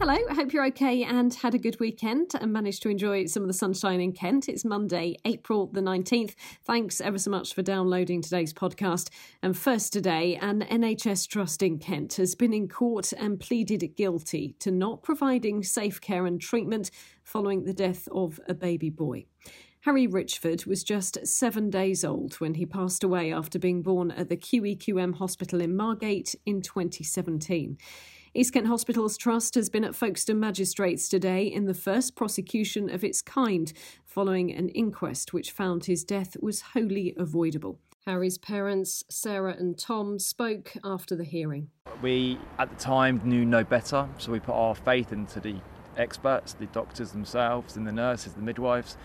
Hello, I hope you're okay and had a good weekend and managed to enjoy some of the sunshine in Kent. It's Monday, April the 19th. Thanks ever so much for downloading today's podcast. And first today, an NHS trust in Kent has been in court and pleaded guilty to not providing safe care and treatment following the death of a baby boy. Harry Richford was just seven days old when he passed away after being born at the QEQM hospital in Margate in 2017. East Kent Hospitals Trust has been at Folkestone Magistrates today in the first prosecution of its kind following an inquest which found his death was wholly avoidable. Harry's parents, Sarah and Tom, spoke after the hearing. We, at the time, knew no better, so we put our faith into the experts, the doctors themselves, and the nurses, the midwives,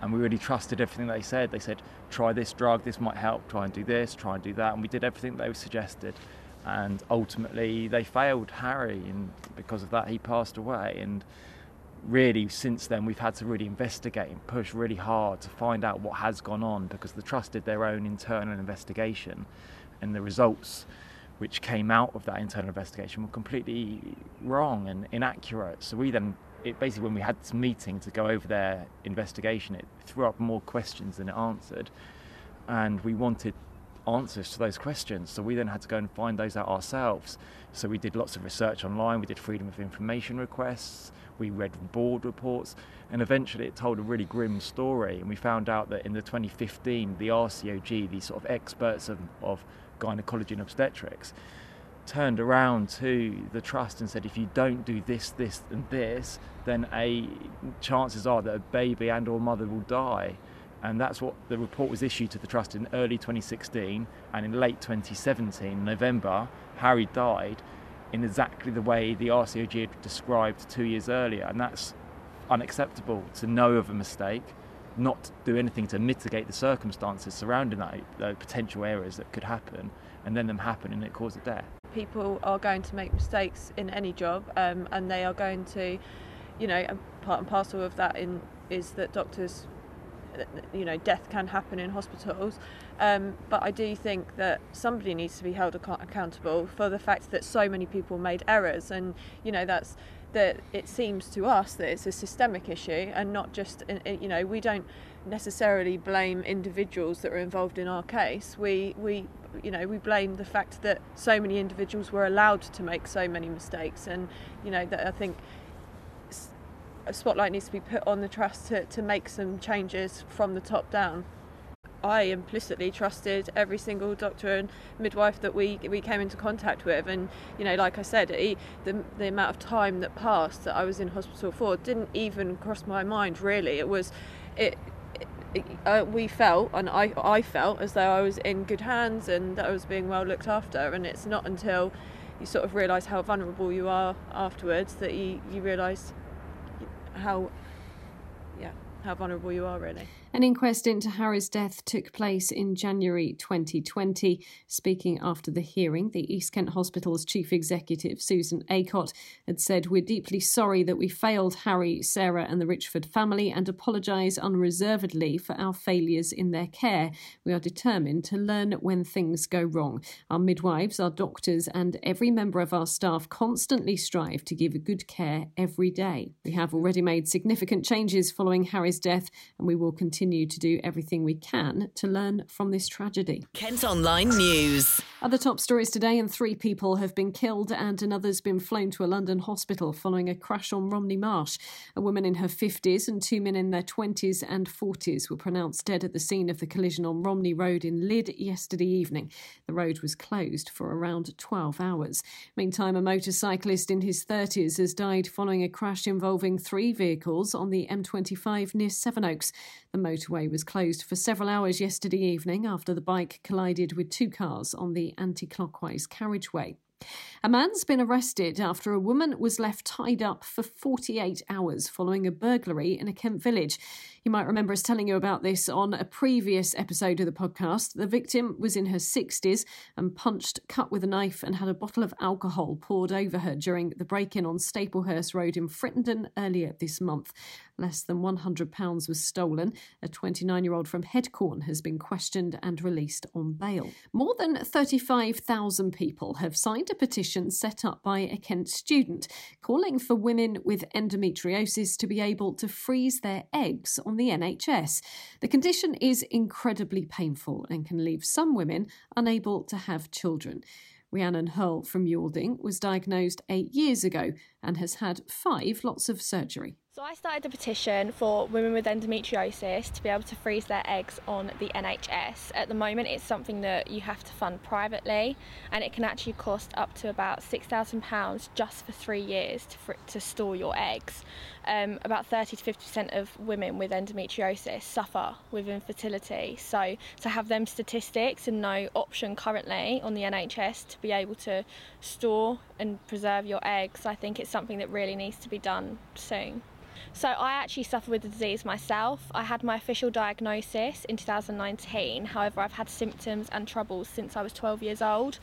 and we really trusted everything they said. They said, try this drug, this might help, try and do this, try and do that, and we did everything they suggested and ultimately they failed Harry, and because of that, he passed away. And really, since then, we've had to really investigate and push really hard to find out what has gone on because the trust did their own internal investigation, and the results which came out of that internal investigation were completely wrong and inaccurate. So we then, it basically, when we had this meeting to go over their investigation, it threw up more questions than it answered, and we wanted answers to those questions. So we then had to go and find those out ourselves. So we did lots of research online, we did freedom of information requests, we read board reports, and eventually it told a really grim story. And we found out that in the 2015, the RCOG, these sort of experts of, of gynecology and obstetrics, turned around to the trust and said, if you don't do this, this, and this, then a chances are that a baby and or mother will die and that's what the report was issued to the trust in early 2016 and in late 2017 november. Harry died in exactly the way the rcog had described two years earlier. And that's unacceptable to know of a mistake not do anything to mitigate the circumstances surrounding that the potential errors that could happen and then them happen and it cause a death. People are going to make mistakes in any job um, and they are going to you know part and parcel of that in is that doctors you know, death can happen in hospitals. Um, but I do think that somebody needs to be held ac accountable for the fact that so many people made errors, and you know that's that it seems to us that it's a systemic issue and not just you know we don't necessarily blame individuals that are involved in our case. We we you know we blame the fact that so many individuals were allowed to make so many mistakes. And you know that I think a spotlight needs to be put on the trust to, to make some changes from the top down. I implicitly trusted every single doctor and midwife that we we came into contact with, and you know, like I said, the the amount of time that passed that I was in hospital for didn't even cross my mind. Really, it was, it. it uh, we felt, and I, I felt as though I was in good hands and that I was being well looked after. And it's not until you sort of realise how vulnerable you are afterwards that you, you realise how yeah how vulnerable you are really an inquest into Harry's death took place in January 2020. Speaking after the hearing, the East Kent Hospital's chief executive, Susan Acott, had said, We're deeply sorry that we failed Harry, Sarah, and the Richford family and apologise unreservedly for our failures in their care. We are determined to learn when things go wrong. Our midwives, our doctors, and every member of our staff constantly strive to give good care every day. We have already made significant changes following Harry's death, and we will continue continue to do everything we can to learn from this tragedy. Kent Online News. Other top stories today, and three people have been killed and another's been flown to a London hospital following a crash on Romney Marsh. A woman in her 50s and two men in their 20s and 40s were pronounced dead at the scene of the collision on Romney Road in Lydd yesterday evening. The road was closed for around 12 hours. Meantime, a motorcyclist in his 30s has died following a crash involving three vehicles on the M25 near Sevenoaks. The motorway was closed for several hours yesterday evening after the bike collided with two cars on the anti clockwise carriageway. A man's been arrested after a woman was left tied up for 48 hours following a burglary in a Kent village. You might remember us telling you about this on a previous episode of the podcast. The victim was in her 60s and punched, cut with a knife, and had a bottle of alcohol poured over her during the break in on Staplehurst Road in Frittenden earlier this month. Less than £100 was stolen. A 29 year old from Headcorn has been questioned and released on bail. More than 35,000 people have signed a petition set up by a Kent student calling for women with endometriosis to be able to freeze their eggs on the NHS. The condition is incredibly painful and can leave some women unable to have children. Rhiannon Hurl from Yalding was diagnosed eight years ago and has had five lots of surgery. So I started a petition for women with endometriosis to be able to freeze their eggs on the NHS. At the moment, it's something that you have to fund privately, and it can actually cost up to about £6,000 just for three years to, for, to store your eggs. Um, about 30 to 50% of women with endometriosis suffer with infertility. So to have them statistics and no option currently on the NHS to be able to store and preserve your eggs, I think it's something that really needs to be done soon. So I actually suffer with the disease myself. I had my official diagnosis in 2019. However, I've had symptoms and troubles since I was 12 years old,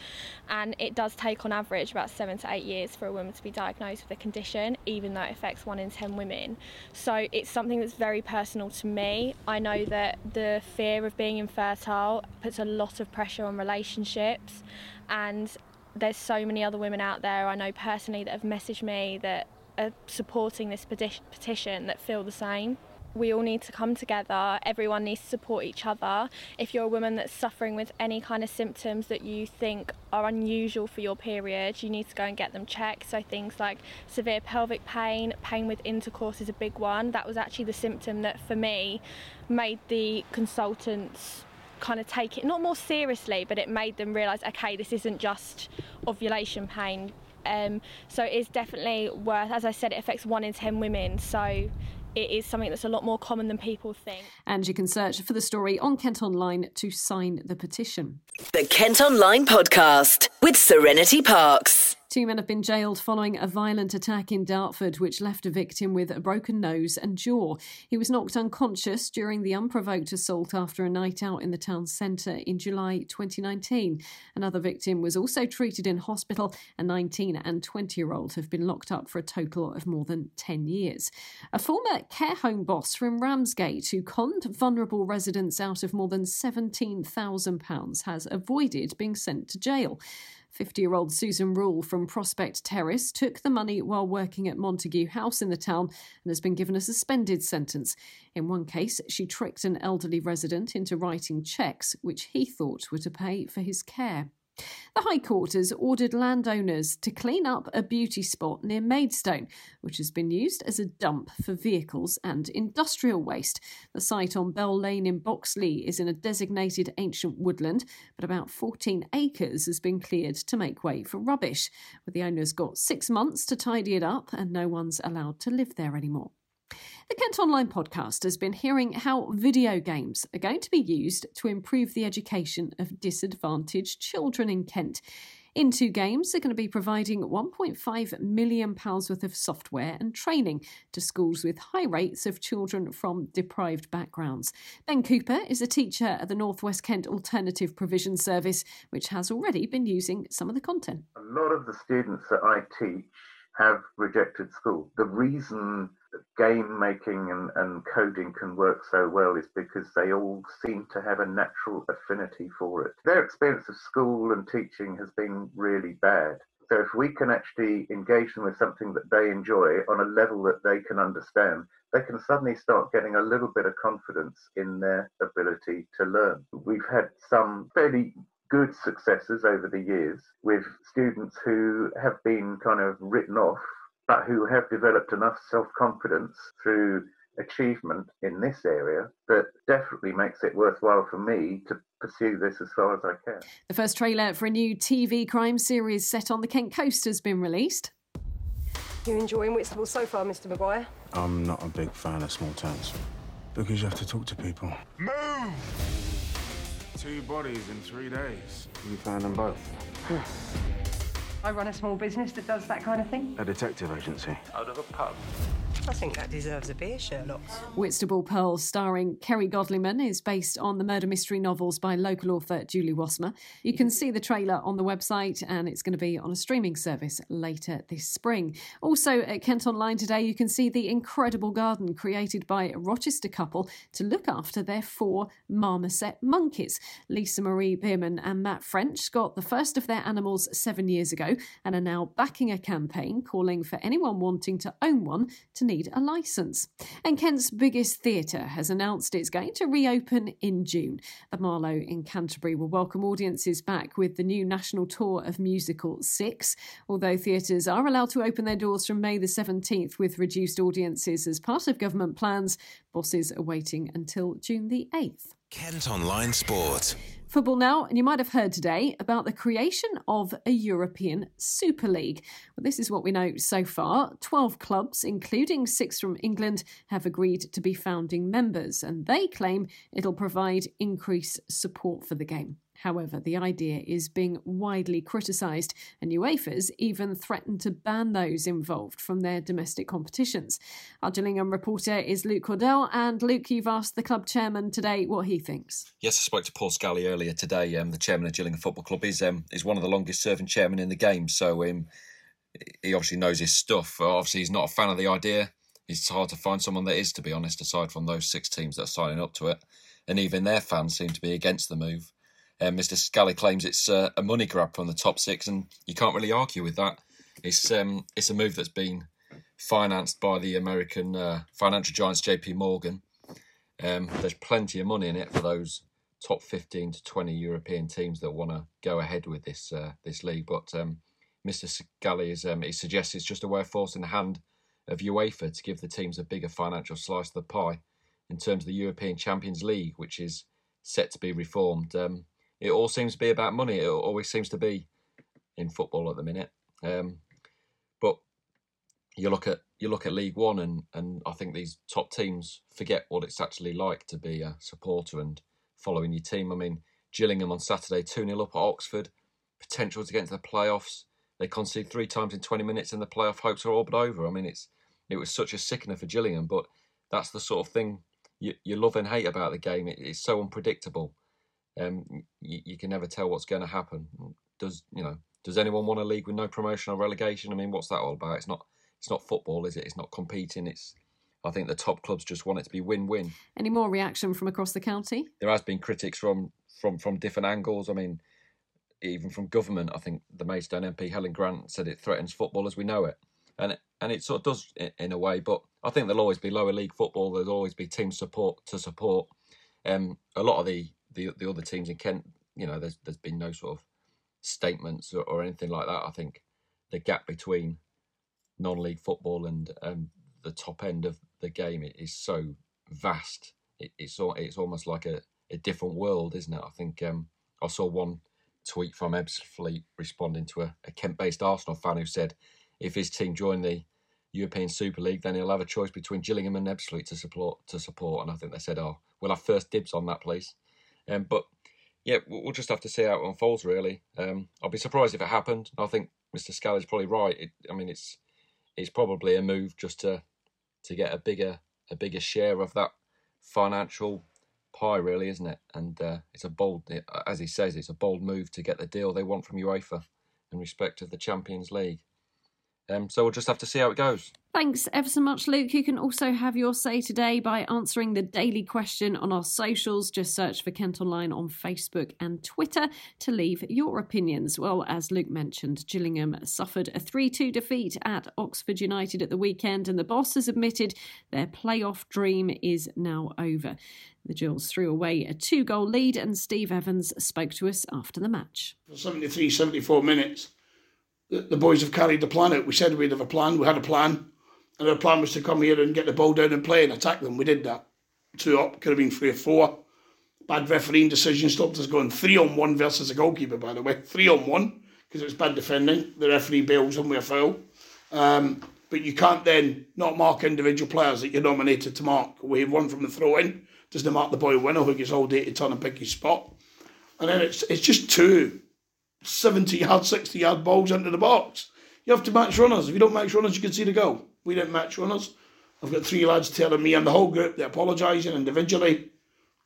and it does take on average about seven to eight years for a woman to be diagnosed with a condition, even though it affects one in 10 women. So it's something that's very personal to me. I know that the fear of being infertile puts a lot of pressure on relationships, and there's so many other women out there I know personally that have messaged me that are supporting this petition that feel the same. We all need to come together, everyone needs to support each other. If you're a woman that's suffering with any kind of symptoms that you think are unusual for your period, you need to go and get them checked. So, things like severe pelvic pain, pain with intercourse is a big one. That was actually the symptom that for me made the consultants kind of take it not more seriously, but it made them realise okay, this isn't just ovulation pain. Um, so it's definitely worth, as I said, it affects one in 10 women. So it is something that's a lot more common than people think. And you can search for the story on Kent Online to sign the petition. The Kent Online Podcast with Serenity Parks. Two men have been jailed following a violent attack in Dartford, which left a victim with a broken nose and jaw. He was knocked unconscious during the unprovoked assault after a night out in the town centre in July 2019. Another victim was also treated in hospital. A 19 and 20 year old have been locked up for a total of more than 10 years. A former care home boss from Ramsgate who conned vulnerable residents out of more than £17,000 has avoided being sent to jail. 50 year old Susan Rule from Prospect Terrace took the money while working at Montague House in the town and has been given a suspended sentence. In one case, she tricked an elderly resident into writing cheques which he thought were to pay for his care. The High Court has ordered landowners to clean up a beauty spot near Maidstone, which has been used as a dump for vehicles and industrial waste. The site on Bell Lane in Boxley is in a designated ancient woodland, but about 14 acres has been cleared to make way for rubbish. But the owner's got six months to tidy it up, and no one's allowed to live there anymore. The Kent Online podcast has been hearing how video games are going to be used to improve the education of disadvantaged children in Kent. Into Games are going to be providing £1.5 million worth of software and training to schools with high rates of children from deprived backgrounds. Ben Cooper is a teacher at the Northwest Kent Alternative Provision Service, which has already been using some of the content. A lot of the students that I teach have rejected school. The reason game making and, and coding can work so well is because they all seem to have a natural affinity for it. Their experience of school and teaching has been really bad. So if we can actually engage them with something that they enjoy on a level that they can understand, they can suddenly start getting a little bit of confidence in their ability to learn. We've had some fairly good successes over the years with students who have been kind of written off but who have developed enough self confidence through achievement in this area that definitely makes it worthwhile for me to pursue this as far as I can. The first trailer for a new TV crime series set on the Kent coast has been released. You enjoying Whitstable so far, Mr. Maguire? I'm not a big fan of small towns because you have to talk to people. Move! Two bodies in three days. We found them both. I run a small business that does that kind of thing. A detective agency. Out of a pub. I think that deserves a beer, Sherlock. Whitstable Pearl, starring Kerry Godliman, is based on the murder mystery novels by local author Julie Wassmer. You can see the trailer on the website, and it's going to be on a streaming service later this spring. Also, at Kent Online today, you can see the incredible garden created by a Rochester couple to look after their four marmoset monkeys. Lisa Marie Bierman and Matt French got the first of their animals seven years ago and are now backing a campaign calling for anyone wanting to own one to need a licence. And Kent's biggest theatre has announced it's going to reopen in June. The Marlowe in Canterbury will welcome audiences back with the new national tour of musical Six. Although theatres are allowed to open their doors from May the 17th with reduced audiences as part of government plans, bosses are waiting until June the 8th. Kent Online Sport. Football now, and you might have heard today about the creation of a European Super League. Well, this is what we know so far. 12 clubs, including six from England, have agreed to be founding members, and they claim it'll provide increased support for the game. However, the idea is being widely criticised, and UEFA's even threatened to ban those involved from their domestic competitions. Our Gillingham reporter is Luke Cawdell, and Luke, you've asked the club chairman today what he thinks. Yes, I spoke to Paul Scally earlier today. Um, the chairman of Gillingham Football Club is um, is one of the longest serving chairmen in the game, so um, he obviously knows his stuff. Obviously, he's not a fan of the idea. It's hard to find someone that is, to be honest, aside from those six teams that are signing up to it, and even their fans seem to be against the move. Uh, Mr. Scally claims it's uh, a money grab from the top six, and you can't really argue with that. It's um, it's a move that's been financed by the American uh, financial giants J.P. Morgan. Um, there's plenty of money in it for those top 15 to 20 European teams that want to go ahead with this uh, this league. But um, Mr. Scally is um, he suggests it's just a way of forcing the hand of UEFA to give the teams a bigger financial slice of the pie in terms of the European Champions League, which is set to be reformed. Um, it all seems to be about money. It always seems to be in football at the minute. Um, but you look at you look at League One, and and I think these top teams forget what it's actually like to be a supporter and following your team. I mean, Gillingham on Saturday, two 0 up at Oxford, potential to get into the playoffs. They concede three times in twenty minutes, and the playoff hopes are all but over. I mean, it's it was such a sickener for Gillingham, but that's the sort of thing you, you love and hate about the game. It, it's so unpredictable. Um, you, you can never tell what's going to happen. Does you know? Does anyone want a league with no promotion or relegation? I mean, what's that all about? It's not. It's not football, is it? It's not competing. It's. I think the top clubs just want it to be win-win. Any more reaction from across the county? There has been critics from from from different angles. I mean, even from government. I think the Maidstone MP Helen Grant said it threatens football as we know it, and and it sort of does in, in a way. But I think there'll always be lower league football. There'll always be team support to support. Um, a lot of the the the other teams in Kent, you know, there's there's been no sort of statements or, or anything like that. I think the gap between non-league football and um, the top end of the game is so vast. It, it's it's almost like a, a different world, isn't it? I think um, I saw one tweet from Ebbsfleet responding to a, a Kent-based Arsenal fan who said, if his team join the European Super League, then he'll have a choice between Gillingham and Ebbsfleet to support. To support, and I think they said, "Oh, we'll have first dibs on that place." Um, but yeah, we'll just have to see how it unfolds. Really, um, I'll be surprised if it happened. I think Mr. Scally's probably right. It, I mean, it's it's probably a move just to to get a bigger a bigger share of that financial pie, really, isn't it? And uh, it's a bold, as he says, it's a bold move to get the deal they want from UEFA in respect of the Champions League. Um, so we'll just have to see how it goes. Thanks ever so much, Luke. You can also have your say today by answering the daily question on our socials. Just search for Kent Online on Facebook and Twitter to leave your opinions. Well, as Luke mentioned, Gillingham suffered a 3 2 defeat at Oxford United at the weekend, and the boss has admitted their playoff dream is now over. The Gills threw away a two goal lead, and Steve Evans spoke to us after the match. For 73, 74 minutes, the, the boys have carried the plan out. We said we'd have a plan, we had a plan, and our plan was to come here and get the ball down and play and attack them. We did that. Two up, could have been three or four. Bad refereeing decision stopped us going three on one versus a goalkeeper, by the way. Three on one, because it was bad defending. The referee bails and we're foul. Um, but you can't then not mark individual players that you're nominated to mark. We have one from the throw in, doesn't mark the boy Winnall who gets all day to turn and pick his spot. And then it's it's just two 70 yard, 60 yard balls into the box. You have to match runners. If you don't match runners, you can see the goal. We didn't match runners. I've got three lads telling me and the whole group they're apologising individually.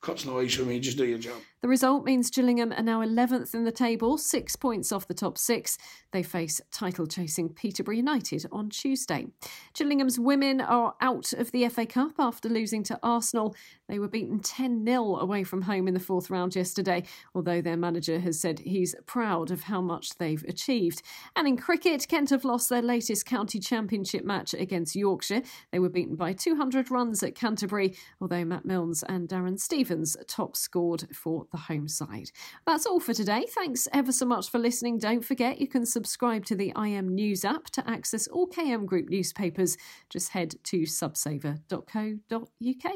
Cuts no ice for me, just do your job. The result means Gillingham are now 11th in the table, six points off the top six. They face title chasing Peterborough United on Tuesday. Gillingham's women are out of the FA Cup after losing to Arsenal. They were beaten 10 0 away from home in the fourth round yesterday, although their manager has said he's proud of how much they've achieved. And in cricket, Kent have lost their latest county championship match against Yorkshire. They were beaten by 200 runs at Canterbury, although Matt Milnes and Darren Stevens top scored for the home side. That's all for today. Thanks ever so much for listening. Don't forget you can subscribe to the KM News app to access all KM Group newspapers. Just head to subsaver.co.uk.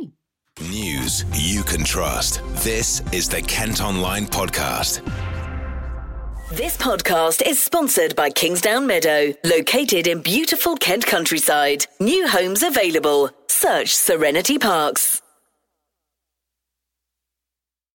News you can trust. This is the Kent Online Podcast. This podcast is sponsored by Kingsdown Meadow, located in beautiful Kent countryside. New homes available. Search Serenity Parks.